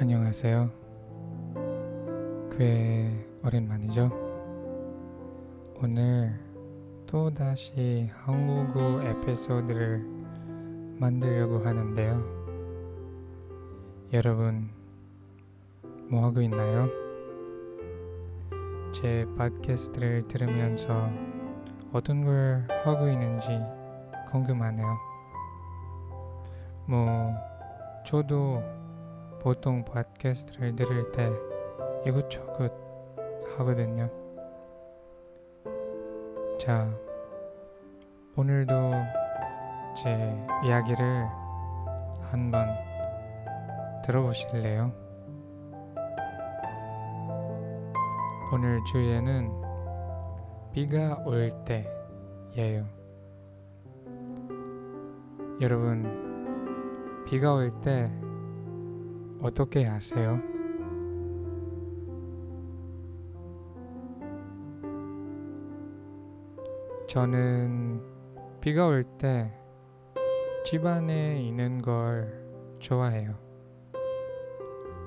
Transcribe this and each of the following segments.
안녕하세요. 꽤 오랜만이죠? 오늘 또 다시 한국어 에피소드를 만들려고 하는데요. 여러분, 뭐 하고 있나요? 제 팟캐스트를 들으면서 어떤 걸 하고 있는지 궁금하네요. 뭐, 저도 보통 팟캐스트를 들을 때 이것저것 하거든요. 자, 오늘도 제 이야기를 한번 들어보실래요? 오늘 주제는 비가 올 때예요. 여러분, 비가 올 때 어떻게 하세요? 저는 비가 올 때 집안에 있는 걸 좋아해요.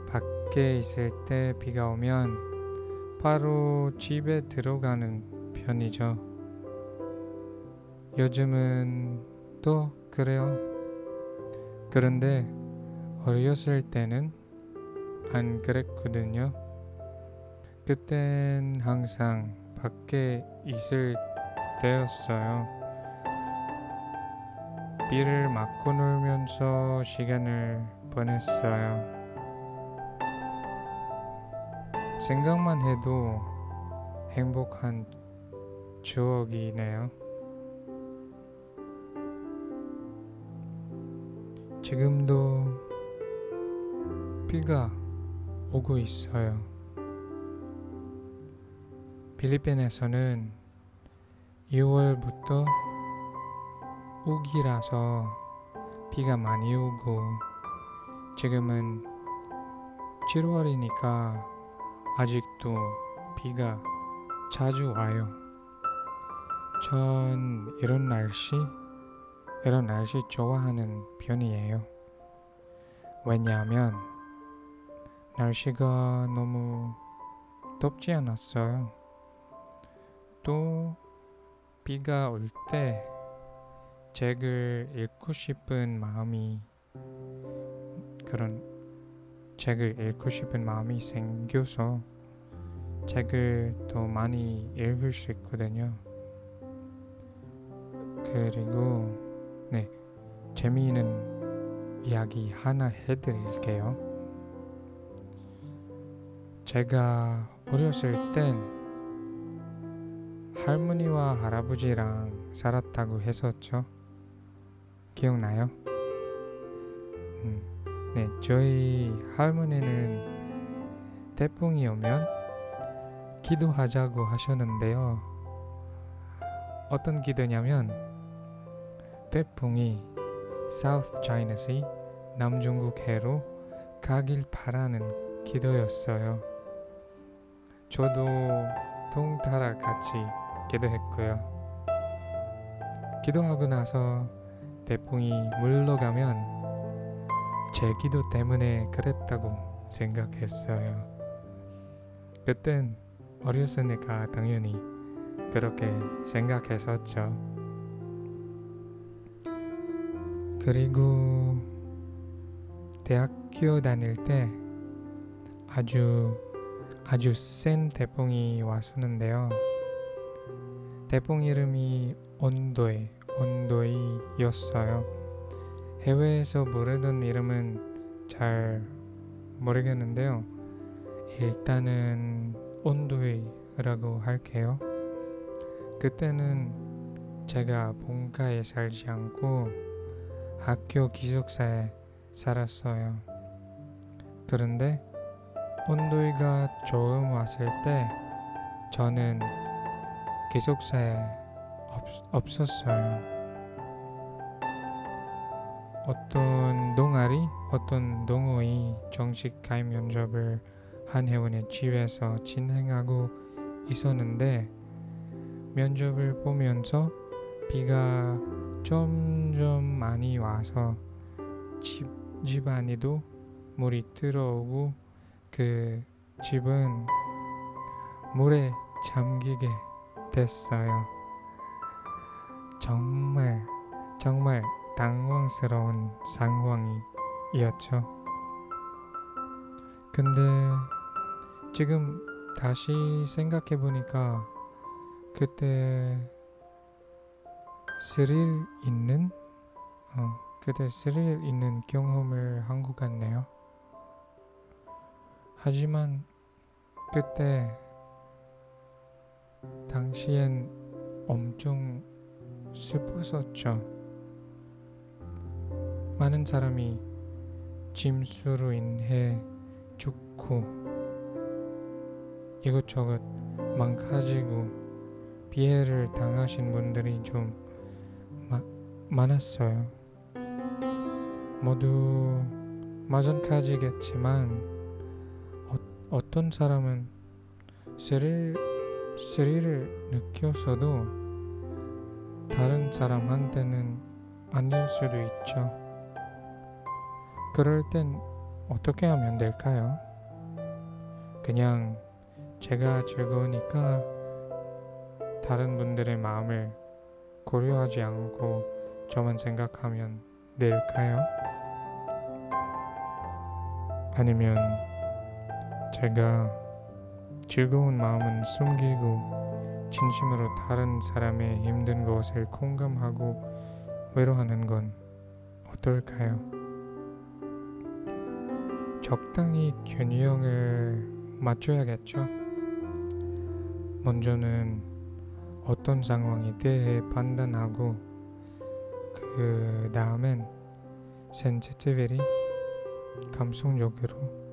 밖에 있을 때 비가 오면 바로 집에 들어가는 편이죠. 요즘은 또 그래요. 그런데 어렸을 때는 안 그랬거든요. 그땐 항상 밖에 있을 때였어요. 비를 맞고 놀면서 시간을 보냈어요. 생각만 해도 행복한 추억이네요. 지금도 비가 오고 있어요. 필리핀에서는 2월부터 우기라서 비가 많이 오고 지금은 7월이니까 아직도 비가 자주 와요. 전 이런 날씨, 이런 날씨 좋아하는 편이에요. 왜냐하면 날씨가 너무 덥지 않았어요. 또 비가 올 때 책을 읽고 싶은 마음이 그런 책을 읽고 싶은 마음이 생겨서 책을 더 많이 읽을 수 있거든요. 그리고 네 재미있는 이야기 하나 해드릴게요. 제가 어렸을 땐 할머니와 할아버지랑 살았다고 했었죠. 기억나요? 음, 네, 저희 할머니는 태풍이 오면 기도하자고 하셨는데요. 어떤 기도냐면 태풍이 South China Sea 남중국 해로 가길 바라는 기도였어요. 저도 동타라 같이 기도했고요. 기도하고 나서 태풍이 물러가면 제 기도 때문에 그랬다고 생각했어요. 그땐 어렸으니까 당연히 그렇게 생각했었죠. 그리고 대학교 다닐 때 아주 아주 센 태풍이 왔었는데요. 태풍 이름이 온도이, 온도이였어요. 해외에서 모르던 이름은 잘 모르겠는데요. 일단은 온도이라고 할게요. 그때는 제가 본가에 살지 않고 학교 기숙사에 살았어요. 그런데 온도이가 처음 왔을 때 저는 기숙사에 없, 없었어요. 어떤 동아리, 어떤 동호회 정식 가입 면접을 한 회원의 집에서 진행하고 있었는데 면접을 보면서 비가 점점 많이 와서 집, 집안에도 물이 들어오고 그 집은 물에 잠기게 됐어요. 정말 정말 당황스러운 상황이었죠. 근데 지금 다시 생각해 보니까 그때 스릴 있는 어, 그때 스릴 있는 경험을 한 것 같네요. 하지만 그때 당시엔 엄청 슬펐었죠. 많은 사람이 짐수로 인해 죽고 이것저것 망가지고 피해를 당하신 분들이 좀 마, 많았어요. 모두 마찬가지겠지만 어, 어떤 사람은 스릴 스릴을 느껴서도 다른 사람한테는 아닐 수도 있죠. 그럴 땐 어떻게 하면 될까요? 그냥 제가 즐거우니까 다른 분들의 마음을 고려하지 않고 저만 생각하면 될까요? 아니면 제가 즐거운 마음은 숨기고 진심으로 다른 사람의 힘든 것을 공감하고 외로워하는 건 어떨까요? 적당히 균형을 맞춰야겠죠. 먼저는 어떤 상황에 대해 판단하고 그 다음엔 sensitivity 감성적으로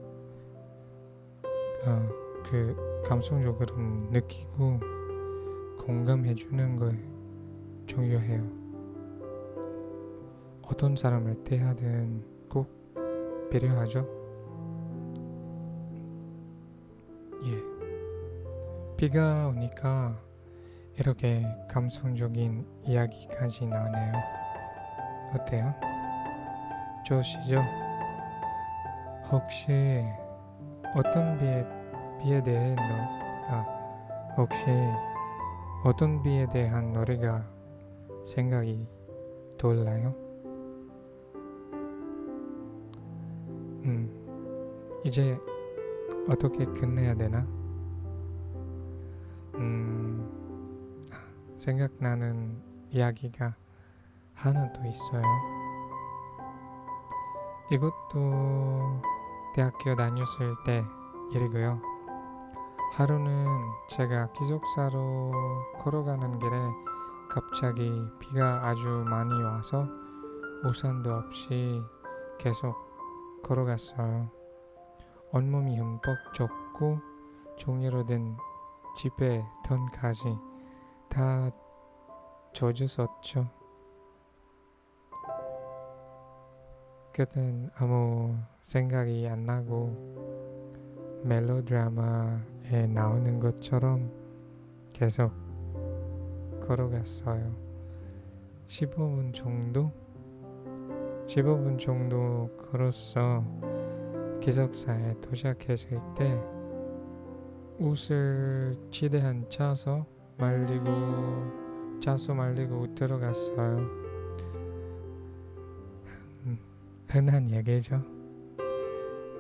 어, 그 감성적으로 느끼고 공감해 주는 거 중요해요. 어떤 사람을 대하든 꼭 필요하죠. 예. 비가 오니까 이렇게 감성적인 이야기까지 나오네요. 어때요? 좋으시죠? 혹시 어떤 비에, 비에 대해 노, 아, 혹시 어떤 비에 대한 노래가 생각이 돌나요? 음, 이제 어떻게 끝내야 되나? 음, 생각나는 이야기가 하나 더 있어요. 이것도 대학교 다녔을 때 일이고요. 하루는 제가 기숙사로 걸어가는 길에 갑자기 비가 아주 많이 와서 우산도 없이 계속 걸어갔어요. 온몸이 흠뻑 젖고 종이로 된 집에 던까지 다 젖었었죠. 그땐 아무 생각이 안 나고 멜로드라마에 나오는 것처럼 계속 걸어갔어요. 15분 정도? 15분 정도 걸었어. 기숙사에 도착했을 때 옷을 지대한 차서 말리고 차서 말리고 들어갔어요. 흔한 얘기죠.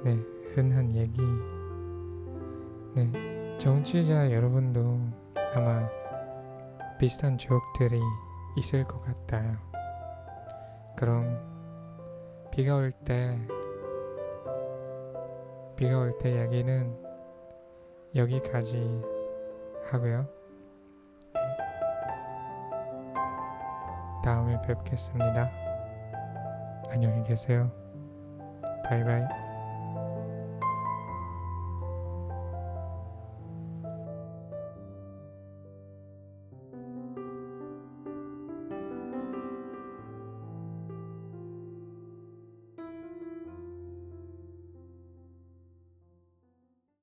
네, 흔한 얘기. 네, 정치자 여러분도 아마 비슷한 추억들이 있을 것 같아요. 그럼 비가 올 때, 비가 올때 얘기는 여기까지 하고요. 다음에 뵙겠습니다. 안녕히 계세요. 바이바이.